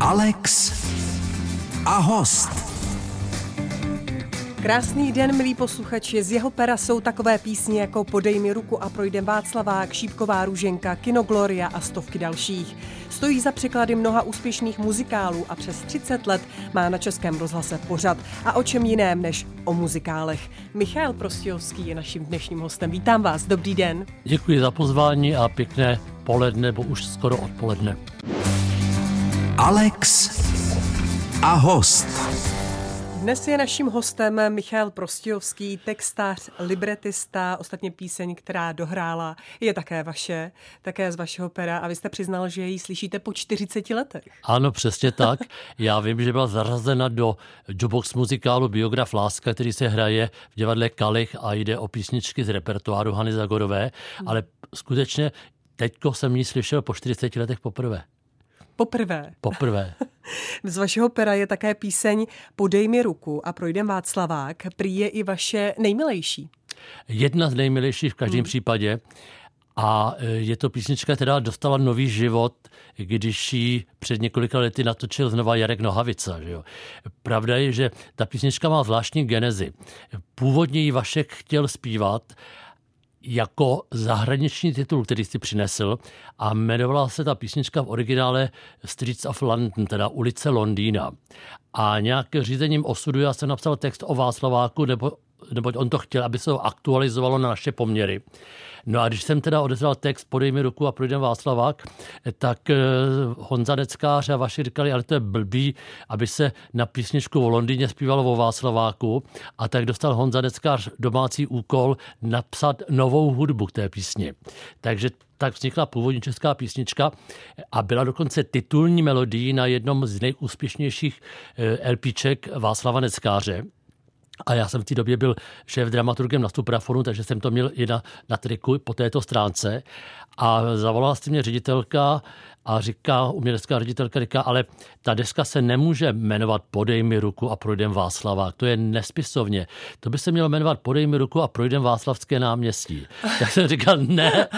Alex a host. Krásný den, milí posluchači. Z jeho pera jsou takové písně jako Podej mi ruku a projdem Václavák, Šípková růženka, Kino Gloria a stovky dalších. Stojí za překlady mnoha úspěšných muzikálů a přes 30 let má na Českém rozhlase pořad. A o čem jiném než o muzikálech. Michal Prostějovský je naším dnešním hostem. Vítám vás, dobrý den. Děkuji za pozvání a pěkné poledne, nebo už skoro odpoledne. Alex a host. Dnes je naším hostem Michal Prostějovský, textář, libretista, ostatně píseň, která dohrála, je také vaše, také z vašeho pera a vy jste přiznal, že ji slyšíte po 40 letech. Ano, přesně tak. Já vím, že byla zařazena do jukebox muzikálu Biograf Láska, který se hraje v divadle Kalich a jde o písničky z repertoáru Hany Zagorové, ale skutečně teďko jsem ji slyšel po 40 letech poprvé. Poprvé. Poprvé. Z vašeho pera je také píseň Podej mi ruku a projdem Václavák. Prý je i vaše nejmilejší. Jedna z nejmilejších v každém hmm. případě. A e, je to písnička, která dostala nový život, když ji před několika lety natočil znova Jarek Nohavica. Že jo. Pravda je, že ta písnička má zvláštní genezi. Původně ji Vašek chtěl zpívat, jako zahraniční titul, který si přinesl a jmenovala se ta písnička v originále Streets of London, teda ulice Londýna. A nějak řízením osudu já jsem napsal text o Václaváku, nebo, neboť on to chtěl, aby se ho aktualizovalo na naše poměry. No a když jsem teda odezval text Podej mi ruku a projdem Václavák, tak eh, Honza Neckář a vaši říkali, ale to je blbý, aby se na písničku v Londýně zpívalo o Václaváku. A tak dostal Honza Neckář domácí úkol napsat novou hudbu k té písni. Takže tak vznikla původní česká písnička a byla dokonce titulní melodií na jednom z nejúspěšnějších eh, LPček Václava Neckáře. A já jsem v té době byl šéf dramaturgem na Suprafonu, takže jsem to měl i na, na triku po této stránce. A zavolala si mě ředitelka a říká, umělecká ředitelka říká, ale ta deska se nemůže jmenovat Podej mi ruku a projdem Václavák. To je nespisovně. To by se mělo jmenovat Podej mi ruku a projdem Václavské náměstí. Tak jsem říkal, ne,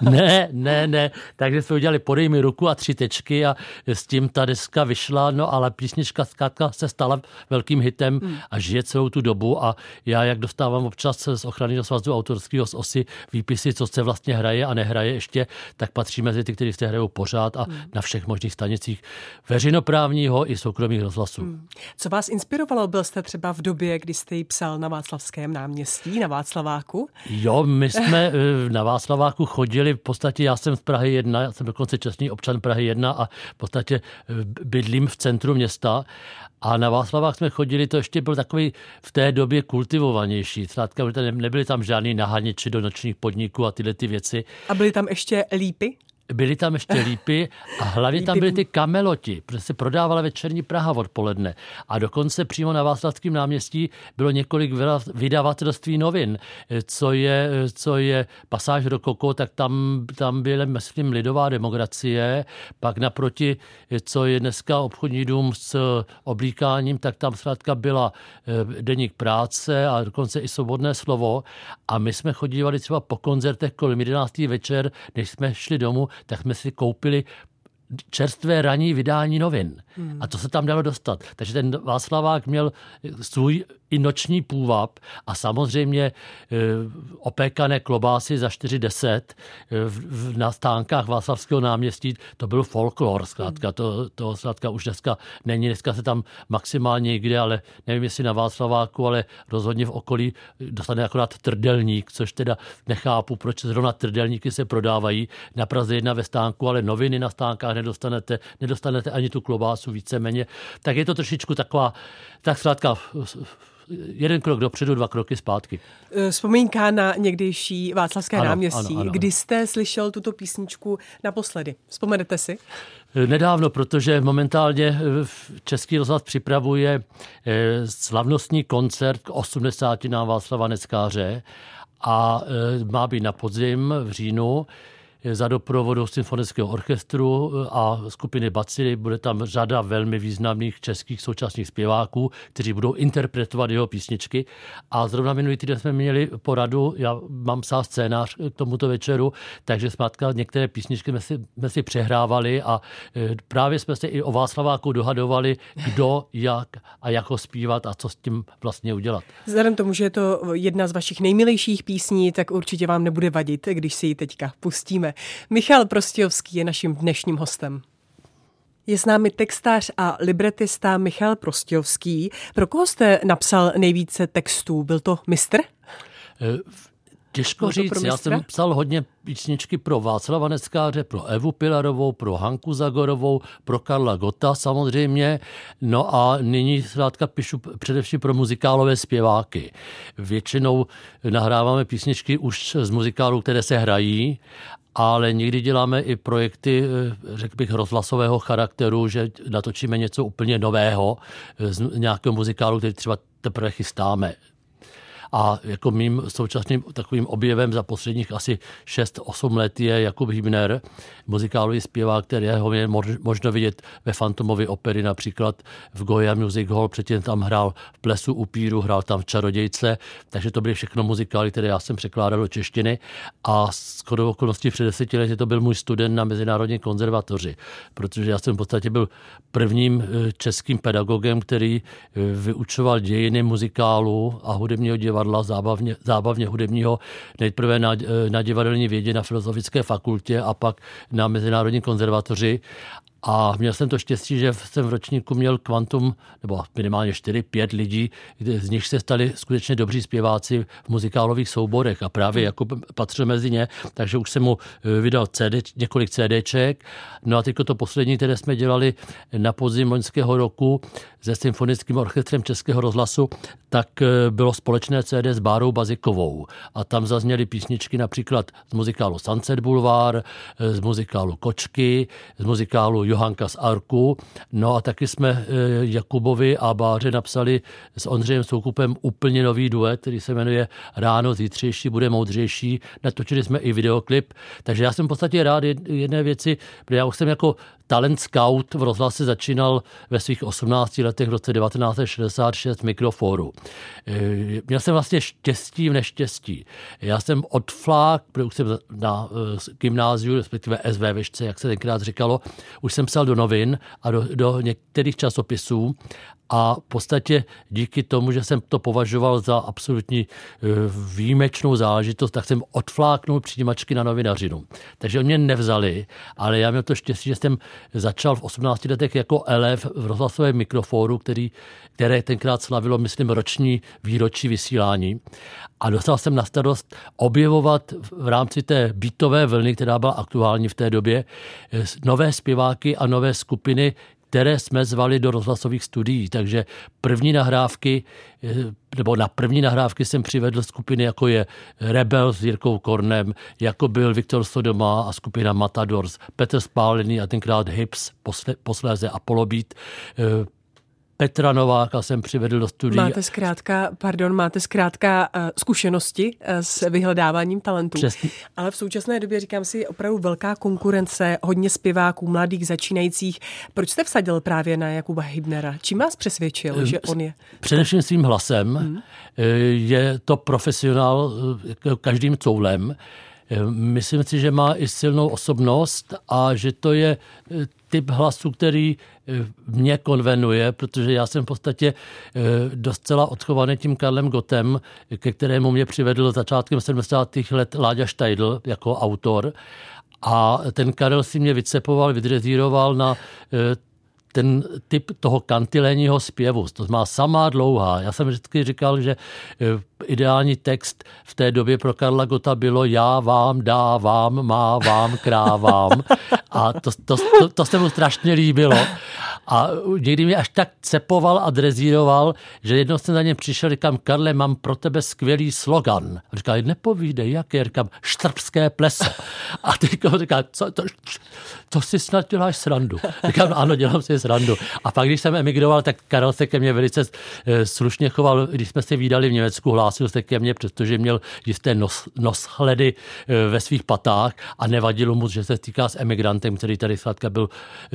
ne, ne, ne. Takže jsme udělali Podej mi ruku a tři tečky a s tím ta deska vyšla, no ale písnička zkrátka se stala velkým hitem a žije celou tu dobu a já, jak dostávám občas z ochrany svazu autorského z osy výpisy, co se vlastně hraje a nehraje ještě, tak patří mezi ty, kteří se hrajou pořád a na všech možných stanicích veřejnoprávního i soukromých rozhlasů. Hmm. Co vás inspirovalo? Byl jste třeba v době, kdy jste ji psal na Václavském náměstí, na Václaváku? Jo, my jsme eh, na Václaváku chodili, v podstatě já jsem z Prahy 1, já jsem dokonce čestný občan Prahy 1 a v podstatě eh, bydlím v centru města a na Václavách jsme chodili, to ještě byl takový v té době kultivovanější. Zkrátka, nebyly tam žádný nahaniči do nočních podniků a tyhle ty věci. A byly tam ještě lípy? Byly tam ještě lípy a hlavně tam byly ty kameloti, protože se prodávala večerní Praha odpoledne. A dokonce přímo na Václavském náměstí bylo několik vydavatelství novin, co je, co je pasáž do Koko, tak tam, tam byla, myslím, lidová demokracie, pak naproti, co je dneska obchodní dům s oblíkáním, tak tam zkrátka byla eh, deník práce a dokonce i svobodné slovo. A my jsme chodívali třeba po koncertech kolem 11. večer, než jsme šli domů, tak jsme si koupili čerstvé ranní vydání novin. Hmm. A to se tam dalo dostat. Takže ten Václavák měl svůj i noční půvab a samozřejmě e, opékané klobásy za 4,10 e, na stánkách Václavského náměstí, to byl folklor, zkrátka, to, to zkrátka už dneska není, dneska se tam maximálně někde, ale nevím, jestli na Václaváku, ale rozhodně v okolí dostane akorát trdelník, což teda nechápu, proč zrovna trdelníky se prodávají. Na Praze jedna ve stánku, ale noviny na stánkách nedostanete, nedostanete ani tu klobásu víceméně, tak je to trošičku taková, tak zkrátka jeden krok dopředu, dva kroky zpátky. Eh, vzpomínka na někdejší Václavské ano, náměstí. Ano, ano, Kdy jste slyšel tuto písničku naposledy? Vzpomenete si? Eh, nedávno, protože momentálně eh, Český rozhlas připravuje slavnostní koncert k 80. na Václava Neckáře a má být na podzim v říjnu za doprovodu symfonického orchestru a skupiny Bacily. Bude tam řada velmi významných českých současných zpěváků, kteří budou interpretovat jeho písničky. A zrovna minulý týden jsme měli poradu, já mám psát scénář k tomuto večeru, takže zkrátka některé písničky jsme si, jsme si přehrávali a e, právě jsme se i o Václaváku dohadovali, kdo, jak a jak ho zpívat a co s tím vlastně udělat. Vzhledem tomu, že je to jedna z vašich nejmilejších písní, tak určitě vám nebude vadit, když si ji teďka pustíme. Michal Prostějovský je naším dnešním hostem. Je s námi textář a libretista Michal Prostějovský. Pro koho jste napsal nejvíce textů? Byl to mistr? E, Těžko říct, já jsem psal hodně písničky pro Václava Neckáře, pro Evu Pilarovou, pro Hanku Zagorovou, pro Karla Gota samozřejmě, no a nyní zkrátka píšu především pro muzikálové zpěváky. Většinou nahráváme písničky už z muzikálů, které se hrají, ale někdy děláme i projekty, řekl bych, rozhlasového charakteru, že natočíme něco úplně nového z nějakého muzikálu, který třeba teprve chystáme. A jako mým současným takovým objevem za posledních asi 6-8 let je Jakub Hibner, muzikálový zpěvák, kterého je možno vidět ve Fantomovi opery, například v Goya Music Hall, předtím tam hrál v Plesu upíru, hrál tam v Čarodějce, takže to byly všechno muzikály, které já jsem překládal do češtiny. A skoro okolností před deseti lety to byl můj student na Mezinárodní konzervatoři, protože já jsem v podstatě byl prvním eh, českým pedagogem, který eh, vyučoval dějiny muzikálu a hudebního divadla divadla, zábavně, zábavně hudebního, nejprve na, na divadelní vědě na Filozofické fakultě a pak na Mezinárodní konzervatoři. A měl jsem to štěstí, že jsem v ročníku měl kvantum, nebo minimálně 4-5 lidí, z nich se stali skutečně dobří zpěváci v muzikálových souborech a právě jako patřil mezi ně, takže už jsem mu eh, vydal CD, několik CDček. No a teď to poslední, které jsme dělali na podzim loňského roku se symfonickým orchestrem Českého rozhlasu, tak eh, bylo společné CD s Bárou Bazikovou. A tam zazněly písničky například z muzikálu Sunset Boulevard, eh, z muzikálu Kočky, z muzikálu Johanka z Arku. No a taky jsme eh, Jakubovi a Báře napsali s Ondřejem Soukupem úplně nový duet, který se jmenuje Ráno zítřejší bude moudřejší. Natočili jsme i videoklip. Takže já jsem v podstatě rád jedné věci, protože já už jsem jako talent scout v rozhlase začínal ve svých 18 letech v roce 1966 mikroforu. Eh, měl jsem vlastně štěstí v neštěstí. Já jsem odflák, protože už jsem na eh, gymnáziu, respektive SV Vyšce, jak se tenkrát říkalo, už jsem psal do novin a do, do některých časopisů a v podstatě díky tomu, že jsem to považoval za absolutní e, výjimečnou záležitost, tak jsem odfláknul přijímačky na novinařinu. Takže mě nevzali, ale já měl to štěstí, že jsem začal v 18 letech jako elev v rozhlasovém mikrofonu, který, které tenkrát slavilo, myslím, roční výročí vysílání. A dostal jsem na starost objevovat v rámci té bytové vlny, která byla aktuální v té době, nové zpěváky a nové skupiny, které jsme zvali do rozhlasových studií. Takže první nahrávky, eh, nebo na první nahrávky jsem přivedl skupiny, jako je Rebel s Jirkou Kornem, jako byl Viktor Sodoma a skupina Matadors, Petr Spálený a tenkrát Hips, posléze Apollo Beat, eh, Petra Nováka jsem přivedl do studia. Máte zkrátka, pardon, máte zkrátka uh, zkušenosti uh, s vyhledáváním talentů. Přesně. Ale v současné době, říkám si, je opravdu velká konkurence, hodně zpěváků, mladých, začínajících. Proč jste vsadil právě na Jakuba Hybnera? Čím vás přesvědčil, um, že on je? Především svým hlasem. Hmm. Je to profesionál každým coulem. Myslím si, že má i silnou osobnost a že to je typ hlasu, který eh, mě konvenuje, protože já jsem v podstatě eh, docela odchovaný tím Karlem Gotem, ke kterému mě přivedl začátkem 70. let Láďa Štajdl jako autor. A ten Karel si mě vycepoval, vydrezíroval na eh, ten typ toho kantilénního zpěvu. To má samá dlouhá. Já jsem vždycky říkal, že ideální text v té době pro Karla Gota bylo já vám dávám, má vám krávám. A to, to, to, to se mu strašně líbilo. A někdy mě až tak cepoval a drezíroval, že jednou jsem za něm přišel, říkám, Karle, mám pro tebe skvělý slogan. A říká, nepovídej, jaké? Říkám, štrbské pleso. A teď říká, co to, to si snad děláš srandu. Říkám, no, ano, dělám si srandu. A pak, když jsem emigroval, tak Karel se ke mně velice eh, slušně choval, když jsme se výdali v Německu, hlásil se ke mně, přestože měl jisté nos, noshledy eh, ve svých patách a nevadilo mu, že se týká s emigrantem, který tady zkrátka byl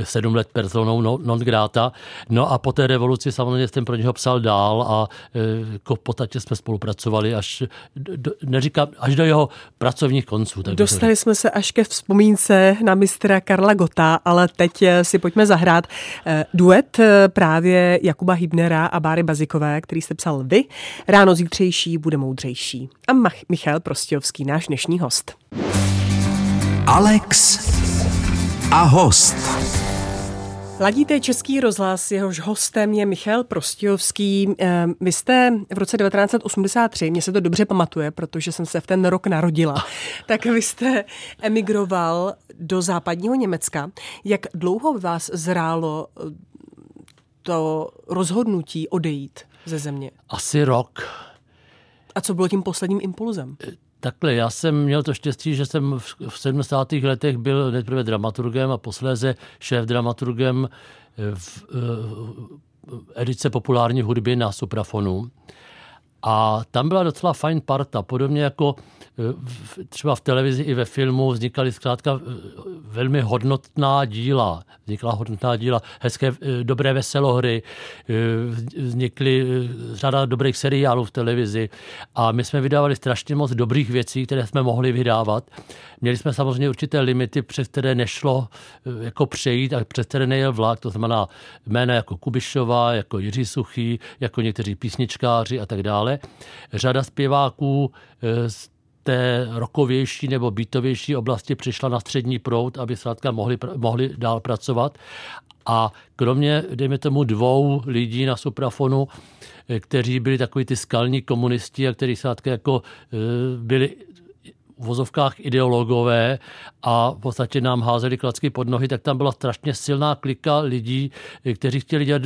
sedm let personou non grata. No a po té revoluci samozřejmě jsem pro něho psal dál a jako v podstatě jsme spolupracovali až, do, neříkám, až do jeho pracovních konců. Tak Dostali jsme se až ke vzpomínce na mistra Karla Gota, ale teď si pojďme zahrát duet právě Jakuba Hybnera a Báry Bazikové, který jste psal vy. Ráno zítřejší bude moudřejší. A Mach- Michal Prostějovský, náš dnešní host. Alex a host. Ladíte Český rozhlas, jehož hostem je Michal Prostějovský. Ehm, vy jste v roce 1983, mně se to dobře pamatuje, protože jsem se v ten rok narodila, tak vy jste emigroval do západního Německa. Jak dlouho vás zrálo to rozhodnutí odejít ze země? Asi rok. A co bylo tím posledním impulzem? Takhle, já jsem měl to štěstí, že jsem v 70. letech byl nejprve dramaturgem a posléze šéf dramaturgem v, v edice populární hudby na Suprafonu. A tam byla docela fajn parta, podobně jako třeba v televizi i ve filmu vznikaly zkrátka eh, velmi hodnotná díla. Vznikla hodnotná díla, hezké, eh, dobré veselohry, eh, vznikly řada dobrých seriálů v televizi a my jsme vydávali strašně moc dobrých věcí, které jsme mohli vydávat. Měli jsme samozřejmě určité limity, přes které nešlo jako přejít a přes které nejel vlak, to znamená jména jako Kubišová, jako Jiří Suchý, jako někteří písničkáři a tak dále. Řada zpěváků té rokovější nebo bytovější oblasti přišla na střední proud, aby zkrátka mohli, mohli dál pracovat. A kromě, dejme tomu, dvou lidí na suprafonu, eh, kteří byli takový ty skalní komunisti a kteří zkrátka jako eh, byli vozovkách ideologové a v podstatě nám házeli klacky pod nohy, tak tam byla strašně silná klika lidí, kteří chtěli dělat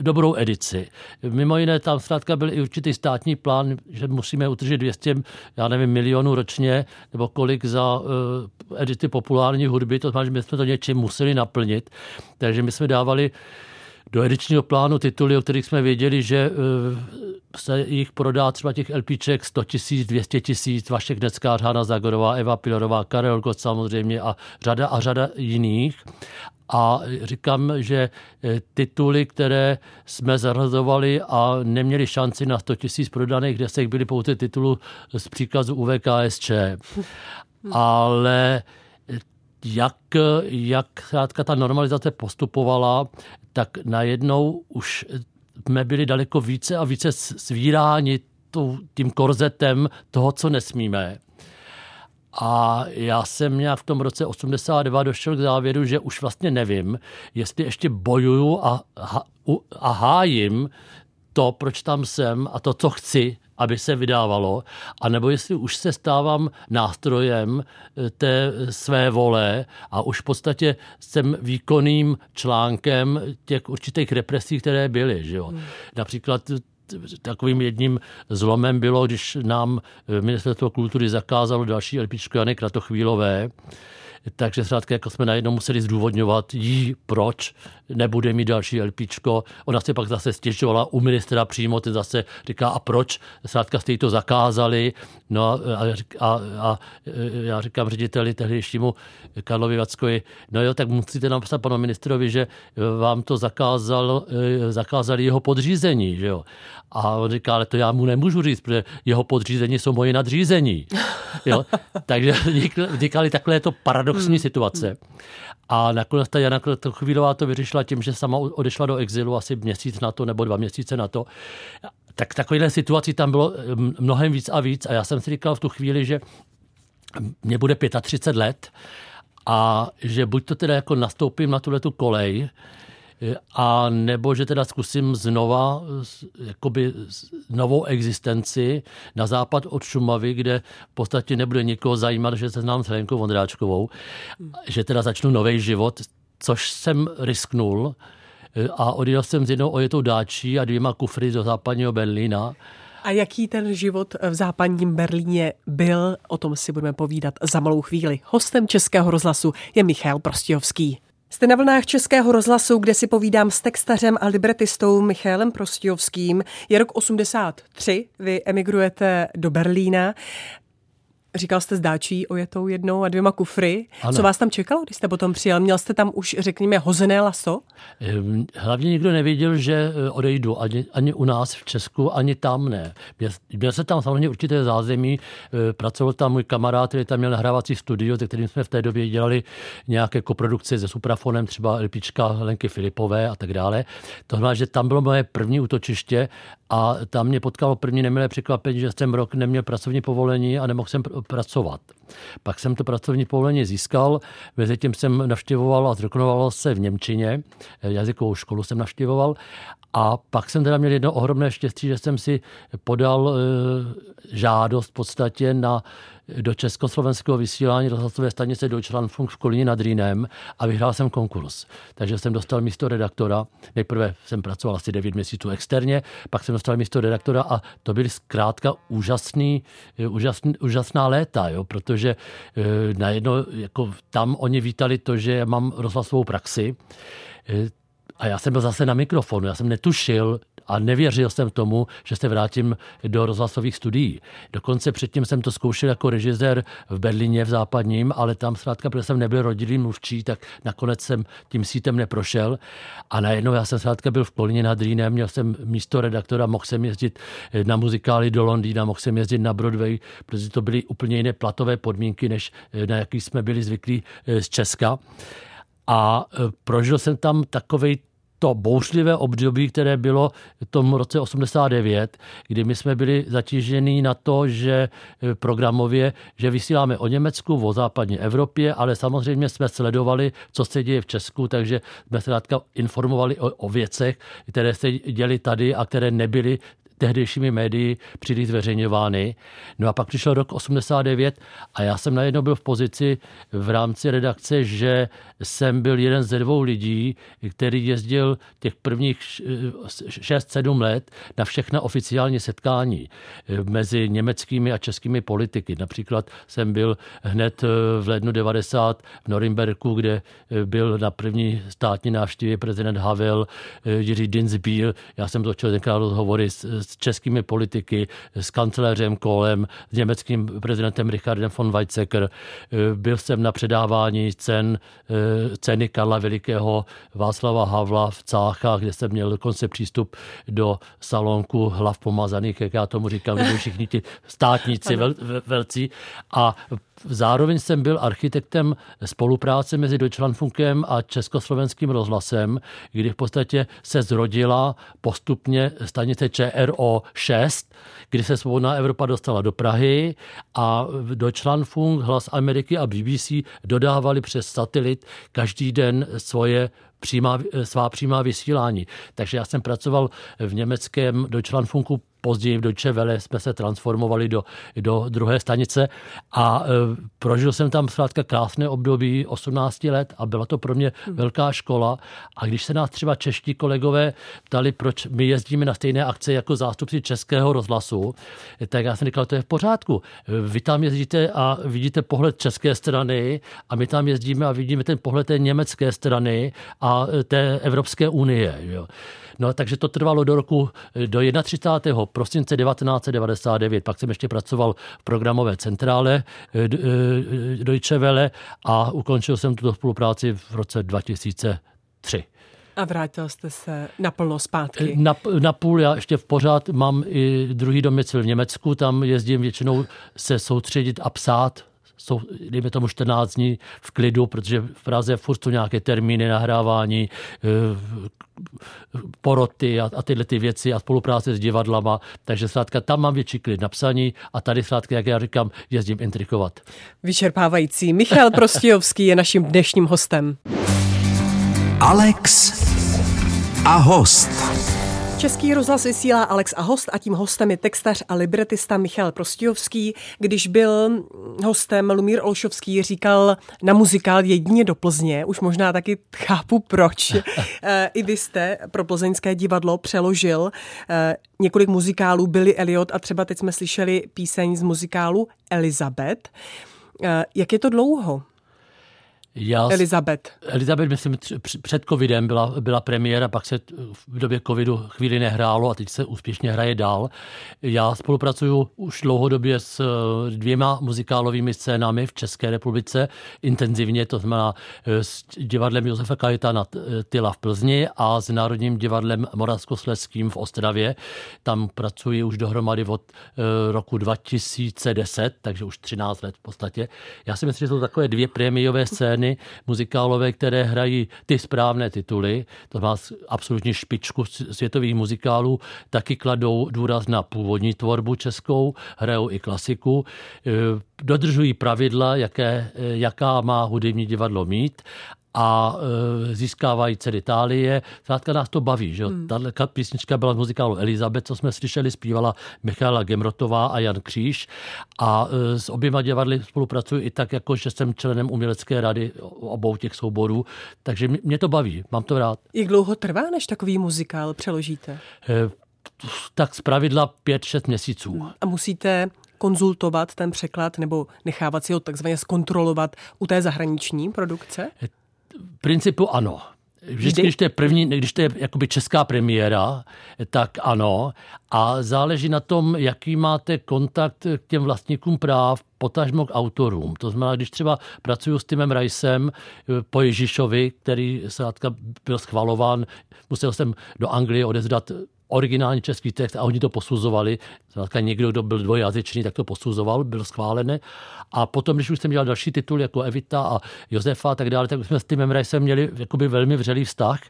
dobrou edici. Mimo jiné tam zkrátka byl i určitý státní plán, že musíme utržit 200, já nevím, milionů ročně, nebo kolik za uh, edity populární hudby, to znamená, že my jsme to něčím museli naplnit. Takže my jsme dávali do edičního plánu tituly, o kterých jsme věděli, že uh, se jich prodá třeba těch LPček 100 tisíc, 200 tisíc, Vašek Neckář, Hanna Zagorová, Eva Pilorová, Karel Gott samozřejmě a řada a řada jiných. A říkám, že e, tituly, které jsme zařazovali a neměli šanci na 100 tisíc prodaných desek, byly pouze titulu z příkazu UVKSČ. Ale jak, jak ta normalizace postupovala, tak najednou už jsme byli daleko více a více svíráni tím korzetem toho, co nesmíme. A já jsem nějak v tom roce 82 došel k závěru, že už vlastně nevím, jestli ještě bojuju a, a hájím to, proč tam jsem a to, co chci, aby se vydávalo, anebo jestli už se stávám nástrojem eh, té své vole a už v podstatě jsem výkonným článkem těch určitých represí, které byly. Že jo? Hmm. Například takovým jedním zlomem bylo, když nám eh, Ministerstvo kultury zakázalo další LPčko Jany Kratochvílové, takže zkrátka jako jsme najednou museli zdůvodňovat jí, proč nebude mít další LPčko. Ona se pak zase stěžovala u ministra přímo, ten zase říká, a proč? Zkrátka jste jí to zakázali. No a, a, a, a já říkám řediteli tehdejšímu Karlovi Vackovi, no jo, tak musíte napsat panu ministrovi, že vám to zakázal, zakázali jeho podřízení, že jo. A on říká, ale to já mu nemůžu říct, protože jeho podřízení jsou moje nadřízení. Jo? Takže vznikaly takhle to paradoxní hmm. situace. A nakonec ta Jana Chvílová to vyřešila tím, že sama odešla do exilu asi měsíc na to nebo dva měsíce na to. Tak takovýhle situací tam bylo mnohem víc a víc. A já jsem si říkal v tu chvíli, že mě bude 35 let a že buď to teda jako nastoupím na tuhle tu kolej, a nebo že teda zkusím znova jakoby novou existenci na západ od Šumavy, kde v podstatě nebude nikoho zajímat, že se znám s Helenkou Vondráčkovou, že teda začnu nový život, což jsem risknul a odjel jsem s jednou ojetou dáčí a dvěma kufry do západního Berlína. A jaký ten život v západním Berlíně byl, o tom si budeme povídat za malou chvíli. Hostem Českého rozhlasu je Michal Prostějovský. Jste na vlnách Českého rozhlasu, kde si povídám s textařem a libretistou Michálem Prostijovským. Je rok 83, vy emigrujete do Berlína. Říkal jste s dáčí ojetou jednou a dvěma kufry. Ano. Co vás tam čekalo, když jste potom přijel? Měl jste tam už, řekněme, hozené laso? Ehm, hlavně nikdo nevěděl, že eh, odejdu ani, ani u nás v Česku, ani tam ne. Měl, měl se tam samozřejmě určité zázemí. Eh, pracoval tam můj kamarád, který tam měl nahrávací studio, se kterým jsme v té době dělali nějaké koprodukce se suprafonem, třeba Lipička Lenky Filipové a tak dále. To znamená, že tam bylo moje první útočiště a tam mě potkalo první nemilé překvapení, že jsem rok neměl pracovní povolení a nemohl jsem pracovat. Pak jsem to pracovní povolení získal, mezi tím jsem navštěvoval a zdokonoval se v Němčině, jazykovou školu jsem navštěvoval a pak jsem teda měl jedno ohromné štěstí, že jsem si podal e, žádost v podstatě na do československého vysílání rozhlasové stanice Deutschlandfunk v Kolíně nad Rýnem a vyhrál jsem konkurs. Takže jsem dostal místo redaktora. Nejprve jsem pracoval asi 9 měsíců externě, pak jsem dostal místo redaktora a to byly zkrátka úžasný, úžasný, úžasná léta, jo, protože e, najednou jako tam oni vítali to, že mám rozhlasovou praxi. E, a já jsem byl zase na mikrofonu, já jsem netušil, a nevěřil jsem tomu, že se vrátím do rozhlasových studií. Dokonce předtím jsem to zkoušel jako režisér v Berlíně v západním, ale tam zkrátka, protože jsem nebyl rodilý mluvčí, tak nakonec jsem tím sítem neprošel. A najednou já jsem zkrátka byl v Kolíně nad Rýnem, měl jsem místo redaktora, mohl jsem jezdit na muzikály do Londýna, mohl jsem jezdit na Broadway, protože to byly úplně jiné platové podmínky, než na jaký jsme byli zvyklí z Česka. A prožil jsem tam takový to bouřlivé období, které bylo v tom roce 89, kdy my jsme byli zatíženi na to, že eh, programově, že vysíláme o Německu, o západní Evropě, ale samozřejmě jsme sledovali, co se děje v Česku, takže jsme se informovali o, o věcech, které se děly tady a které nebyly tehdejšími médii příliš zveřejňovány. No a pak přišel rok 89 a já jsem najednou byl v pozici v rámci redakce, že jsem byl jeden ze dvou lidí, který jezdil těch prvních 6-7 let na všechna oficiální setkání eh, mezi německými a českými politiky. Například jsem byl hned eh, v lednu 90 v Norimberku, kde eh, byl na první státní návštěvě prezident Havel, Jiří Dinsbiel. Já jsem točil tenkrát rozhovory s českými politiky, s kancléřem Kolem, s německým prezidentem Richardem von Weizsäcker. Byl jsem na předávání cen ceny Karla Velikého Václava Havla v Cáchách, kde jsem měl dokonce přístup do salonku hlav pomazaných, jak já tomu říkám, kde všichni ti státníci vel, velcí. A Zároveň jsem byl architektem spolupráce mezi Deutschlandfunkem a Československým rozhlasem, kdy v podstatě se zrodila postupně stanice ČRO 6, kdy se Svobodná Evropa dostala do Prahy a Deutschlandfunk, Hlas Ameriky a BBC dodávali přes satelit každý den svoje přímá, svá přímá vysílání. Takže já jsem pracoval v německém Deutschlandfunku Později v Deutsche Welle jsme se transformovali do, do druhé stanice a e, prožil jsem tam zkrátka krásné období 18 let a byla to pro mě hmm. velká škola. A když se nás třeba čeští kolegové ptali, proč my jezdíme na stejné akce jako zástupci Českého rozhlasu, tak já jsem říkal, to je v pořádku. Vy tam jezdíte a vidíte pohled české strany a my tam jezdíme a vidíme ten pohled té německé strany a té Evropské unie. Jo. No, takže to trvalo do roku, do 31. prosince 1999. Pak jsem ještě pracoval v programové centrále eh, eh, Deutsche Welle a ukončil jsem tuto spolupráci v roce 2003. A vrátil jste se naplno zpátky? Na, na půl, já ještě v pořád mám i druhý domicil v Německu, tam jezdím většinou se soustředit a psát jsou, dejme tomu 14 dní v klidu, protože v Praze furt jsou nějaké termíny nahrávání, eh, poroty a, a tyhle ty věci a spolupráce s divadlama, takže zkrátka tam mám větší klid na psaní a tady zkrátka, jak já říkám, jezdím intrikovat. Vyčerpávající. Michal Prostijovský je naším dnešním hostem. Alex a host. Český rozhlas vysílá Alex a host a tím hostem je textař a libretista Michal Prostijovský. Když byl hostem Lumír Olšovský, říkal na muzikál jedině do Plzně. Už možná taky chápu proč. Eh, I vy jste pro plzeňské divadlo přeložil eh, několik muzikálů Billy Elliot a třeba teď jsme slyšeli píseň z muzikálu Elizabeth. Eh, jak je to dlouho? Já, Elizabeth. Elizabeth, myslím, před covidem byla, byla premiéra, pak se v době covidu chvíli nehrálo a teď se úspěšně hraje dál. Já spolupracuju už dlouhodobě s eh, dvěma muzikálovými scénami v České republice intenzivně, to znamená eh, s divadlem Josefa Kajetana eh, Tyla v Plzni a s Národním divadlem Moravskosleským v Ostravě. Tam pracuji už dohromady od roku 2010, takže už 13 let v podstatě. Já si myslím, že jsou takové dvě prémiové scény, scény muzikálové, které hrají ty správné tituly, to má absolutně špičku světových muzikálů, taky kladou důraz na původní tvorbu českou, hrajou i klasiku, e, dodržují pravidla, jaké, e, jaká má hudební divadlo mít a e, získávají ceny Itálie. Zkrátka nás to baví. Že? Hmm. Tahle písnička byla z muzikálu Elizabeth, co jsme slyšeli, zpívala Michála Gemrotová a Jan Kříž a e, s oběma divadly spolupracuji i tak, jako že jsem členem umělecké rady obou těch souborů, takže mě to baví, mám to rád. Jak dlouho trvá, než takový muzikál přeložíte? E, tak z pravidla 5-6 měsíců. Hmm. A musíte konzultovat ten překlad nebo nechávat si ho takzvaně zkontrolovat u té zahraniční produkce? Principu ano. Vždycky, když to je první, když to je jakoby česká premiéra, tak ano. A záleží na tom, jaký máte kontakt k těm vlastníkům práv, potažmo k autorům. To znamená, když třeba pracuji s Timem Rajsem eh, po Ježíšovi, který zkrátka byl schvalován, musel jsem do Anglie odezdat originální český text a oni to posuzovali. Zkrátka někdo, kdo byl dvojjazyčný, tak to posuzoval, byl schválený. A potom, když už jsem dělal další titul jako Evita a Josefa a tak dále, tak jsme s Timem Rajsem měli jakoby velmi vřelý vztah.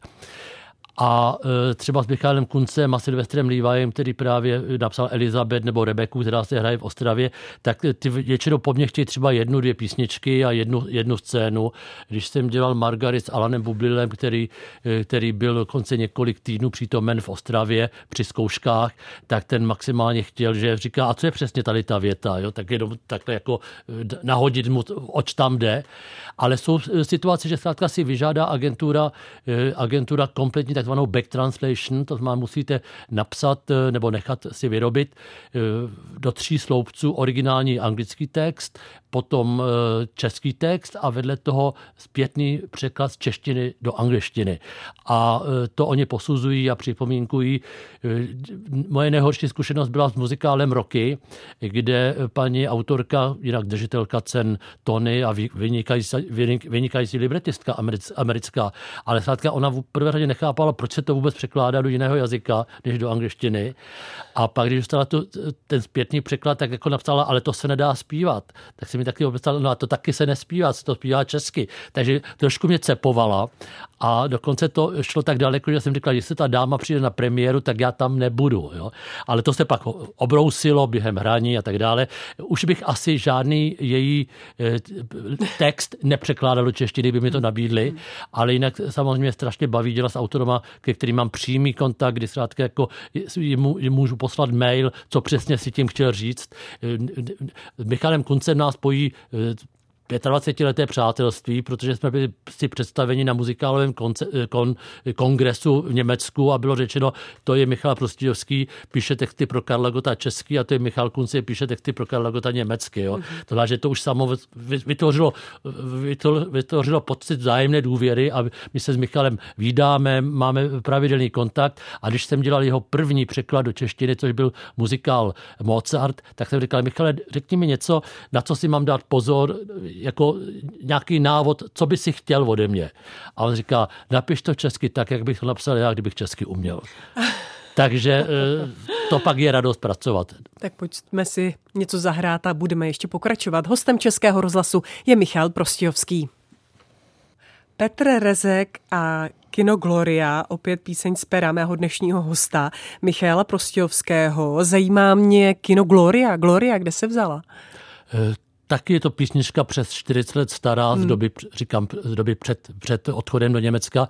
A e, třeba s Michalem Kuncem a Silvestrem Levyem, který právě napsal Elizabeth nebo Rebeku, která se hraje v Ostravě, tak ty většinou po mně chtějí třeba jednu, dvě písničky a jednu, jednu scénu. Když jsem dělal Margaret s Alanem Bublilem, který, e, který byl dokonce několik týdnů přítomen v Ostravě při zkouškách, tak ten maximálně chtěl, že říká, a co je přesně tady ta věta, jo? tak jenom takhle jako e, nahodit mu, oč tam jde. Ale jsou situace, že zkrátka si vyžádá agentura, agentura kompletní takzvanou back translation, to znamená, musíte napsat eh, nebo nechat si vyrobit eh, do tří sloupců originální anglický text, potom eh, český text a vedle toho zpětný překlad z češtiny do angličtiny. A to oni posuzují a připomínkují. Moje nejhorší zkušenost byla s muzikálem Roky, kde paní autorka, jinak držitelka cen Tony a vynikající, vynikající libretistka americká, ale zkrátka ona v prvé řadě nechápala, nechápala, proč se to vůbec překládá do jiného jazyka, než do angličtiny. A pak, když dostala tu, ten zpětný překlad, tak jako napsala, ale to se nedá zpívat. Tak si mi taky obecala, no a to taky se nespívá, se to zpívá česky. Takže trošku mě cepovala a dokonce to šlo tak daleko, že jsem říkal, že se ta dáma přijde na premiéru, tak já tam nebudu. Jo? Ale to se pak obrousilo během hraní a tak dále. Už bych asi žádný její eh, text nepřekládal do češtiny, by mi to nabídli, ale jinak samozřejmě strašně baví dělat s autorama, ke kterým mám přímý kontakt, kdy zkrátka jako můžu poslat mail, co přesně si tím chtěl říct. Eh, Michalem Kuncem nás 所以，呃。25-leté přátelství, protože jsme byli si představeni na muzikálovém konce, kon, kongresu v Německu a bylo řečeno, to je Michal Prostějovský, píše texty pro Karla Gota český a to je Michal Kunce, píše texty pro Karla Gota německy. Jo. Mm-hmm. To znamená, že to už samo vytvořilo, vytvořilo pocit vzájemné důvěry a my se s Michalem výdáme, máme pravidelný kontakt a když jsem dělal jeho první překlad do češtiny, což byl muzikál Mozart, tak jsem říkal, Michale, řekni mi něco, na co si mám dát pozor, jako nějaký návod, co by si chtěl ode mě. A on říká, napiš to česky tak, jak bych to napsal já, kdybych česky uměl. Takže eh, to pak je radost pracovat. Tak pojďme si něco zahrát a budeme ještě pokračovat. Hostem Českého rozhlasu je Michal Prostějovský. Petr Rezek a Kino Gloria, opět píseň z pera mého dnešního hosta, Michala Prostějovského. Zajímá mě Kino Gloria. Gloria, kde se vzala? Taky je to písnička přes 40 let stará, hmm. z doby, říkám, z doby před, před odchodem do Německa.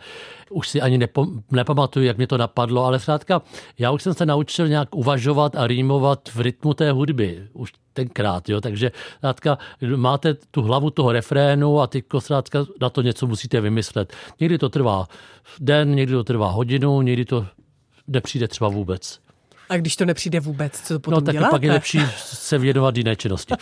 Už si ani nepo, nepamatuju, jak mě to napadlo, ale zkrátka, já už jsem se naučil nějak uvažovat a rýmovat v rytmu té hudby. Už tenkrát, jo, takže zkrátka, máte tu hlavu toho refrénu a ty zkrátka na to něco musíte vymyslet. Někdy to trvá den, někdy to trvá hodinu, někdy to nepřijde třeba vůbec. A když to nepřijde vůbec, co potom No tak děláte? pak je lepší se věnovat jiné činnosti.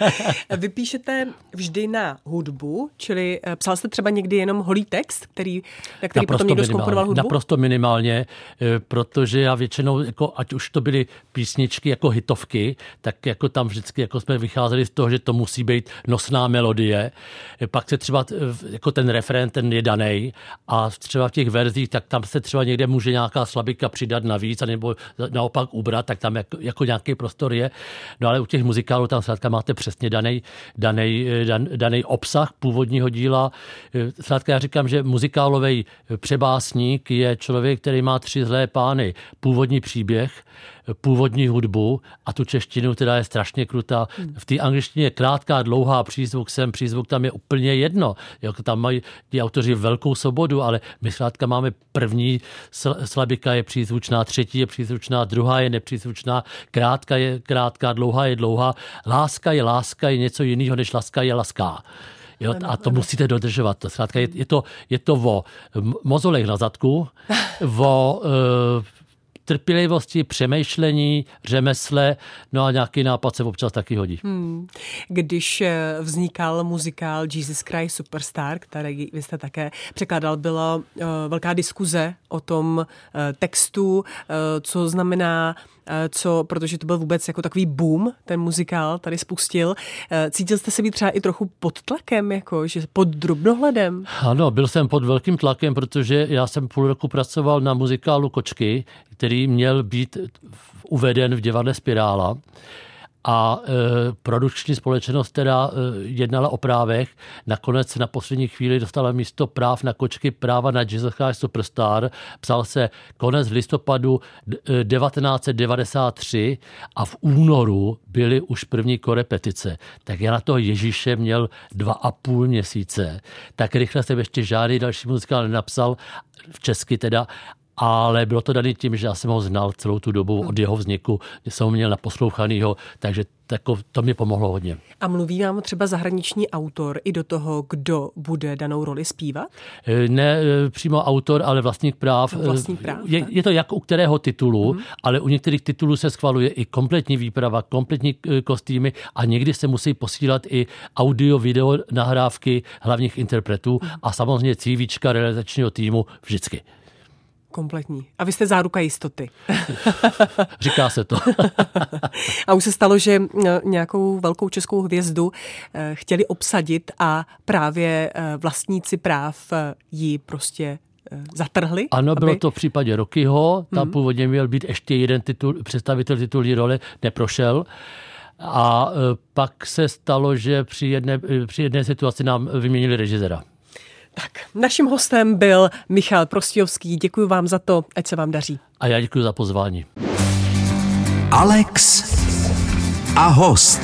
Vy píšete vždy na hudbu, čili eh, psal jste třeba někdy jenom holý text, který, na který potom někdo zkomponoval hudbu? Naprosto minimálně, eh, protože já většinou, jako, ať už to byly písničky jako hitovky, tak jako tam vždycky jako jsme vycházeli z toho, že to musí být nosná melodie. Eh, Pak se třeba jako ten refrén, ten je daný a třeba v těch verzích, tak tam se třeba někde může nějaká slabika přidat navíc, nebo naopak ubrat, tak tam jako, jako nějaký prostor je. No ale u těch muzikálů tam zkrátka máte přesně daný, daný, dan, daný obsah původního díla. Zkrátka já říkám, že muzikálový přebásník je člověk, který má tři zlé pány. Původní příběh, původní hudbu a tu češtinu teda je strašně krutá. V té angličtině je krátká, dlouhá přízvuk sem, přízvuk tam je úplně jedno. Jako tam mají ti autoři velkou svobodu, ale my zkrátka máme první slabika je přízvučná, třetí je přízvučná, druhá je nepřízvučná, krátká je krátká, dlouhá je dlouhá. Láska je láska, je něco jiného, než láska je laská. Jo, a to musíte dodržovat. To, zkrátka je, je, to, je to o mozolech na zadku, o trpělivosti, přemýšlení, řemesle, no a nějaký nápad se občas taky hodí. Hmm. Když eh, vznikal muzikál Jesus Christ Superstar, který vy jste také překládal, byla uh, velká diskuze o tom uh, textu, uh, co znamená co, protože to byl vůbec jako takový boom, ten muzikál tady spustil. Cítil jste se být třeba i trochu pod tlakem, jako, že pod drobnohledem? Ano, byl jsem pod velkým tlakem, protože já jsem půl roku pracoval na muzikálu Kočky, který měl být uveden v divadle Spirála a e, produkční společnost teda e, jednala o právech. Nakonec na poslední chvíli dostala místo práv na kočky práva na Christ Superstar. Psal se konec listopadu 1993 a v únoru byly už první korepetice. Tak já na toho Ježíše měl dva a půl měsíce. Tak rychle jsem ještě žádný další muzikál nenapsal, v česky teda, ale bylo to daný tím, že já jsem ho znal celou tu dobu od jeho vzniku, že jsem ho měl naposlouchanýho, takže tako, to mě pomohlo hodně. A mluví vám třeba zahraniční autor i do toho, kdo bude danou roli zpívat? Ne přímo autor, ale vlastník práv. Vlastník práv je, je to jak u kterého titulu, mm. ale u některých titulů se schvaluje i kompletní výprava, kompletní kostýmy a někdy se musí posílat i audio, video nahrávky hlavních interpretů mm. a samozřejmě CVčka realizačního týmu vždycky. Kompletní. A vy jste záruka jistoty. Říká se to. a už se stalo, že nějakou velkou českou hvězdu chtěli obsadit a právě vlastníci práv ji prostě zatrhli? Ano, aby... bylo to v případě Rokyho. Tam hmm. původně měl být ještě jeden titul, představitel titulní role, neprošel. A pak se stalo, že při jedné, při jedné situaci nám vyměnili režisera. Tak, naším hostem byl Michal Prostějovský. Děkuji vám za to, ať se vám daří. A já děkuji za pozvání. Alex a host.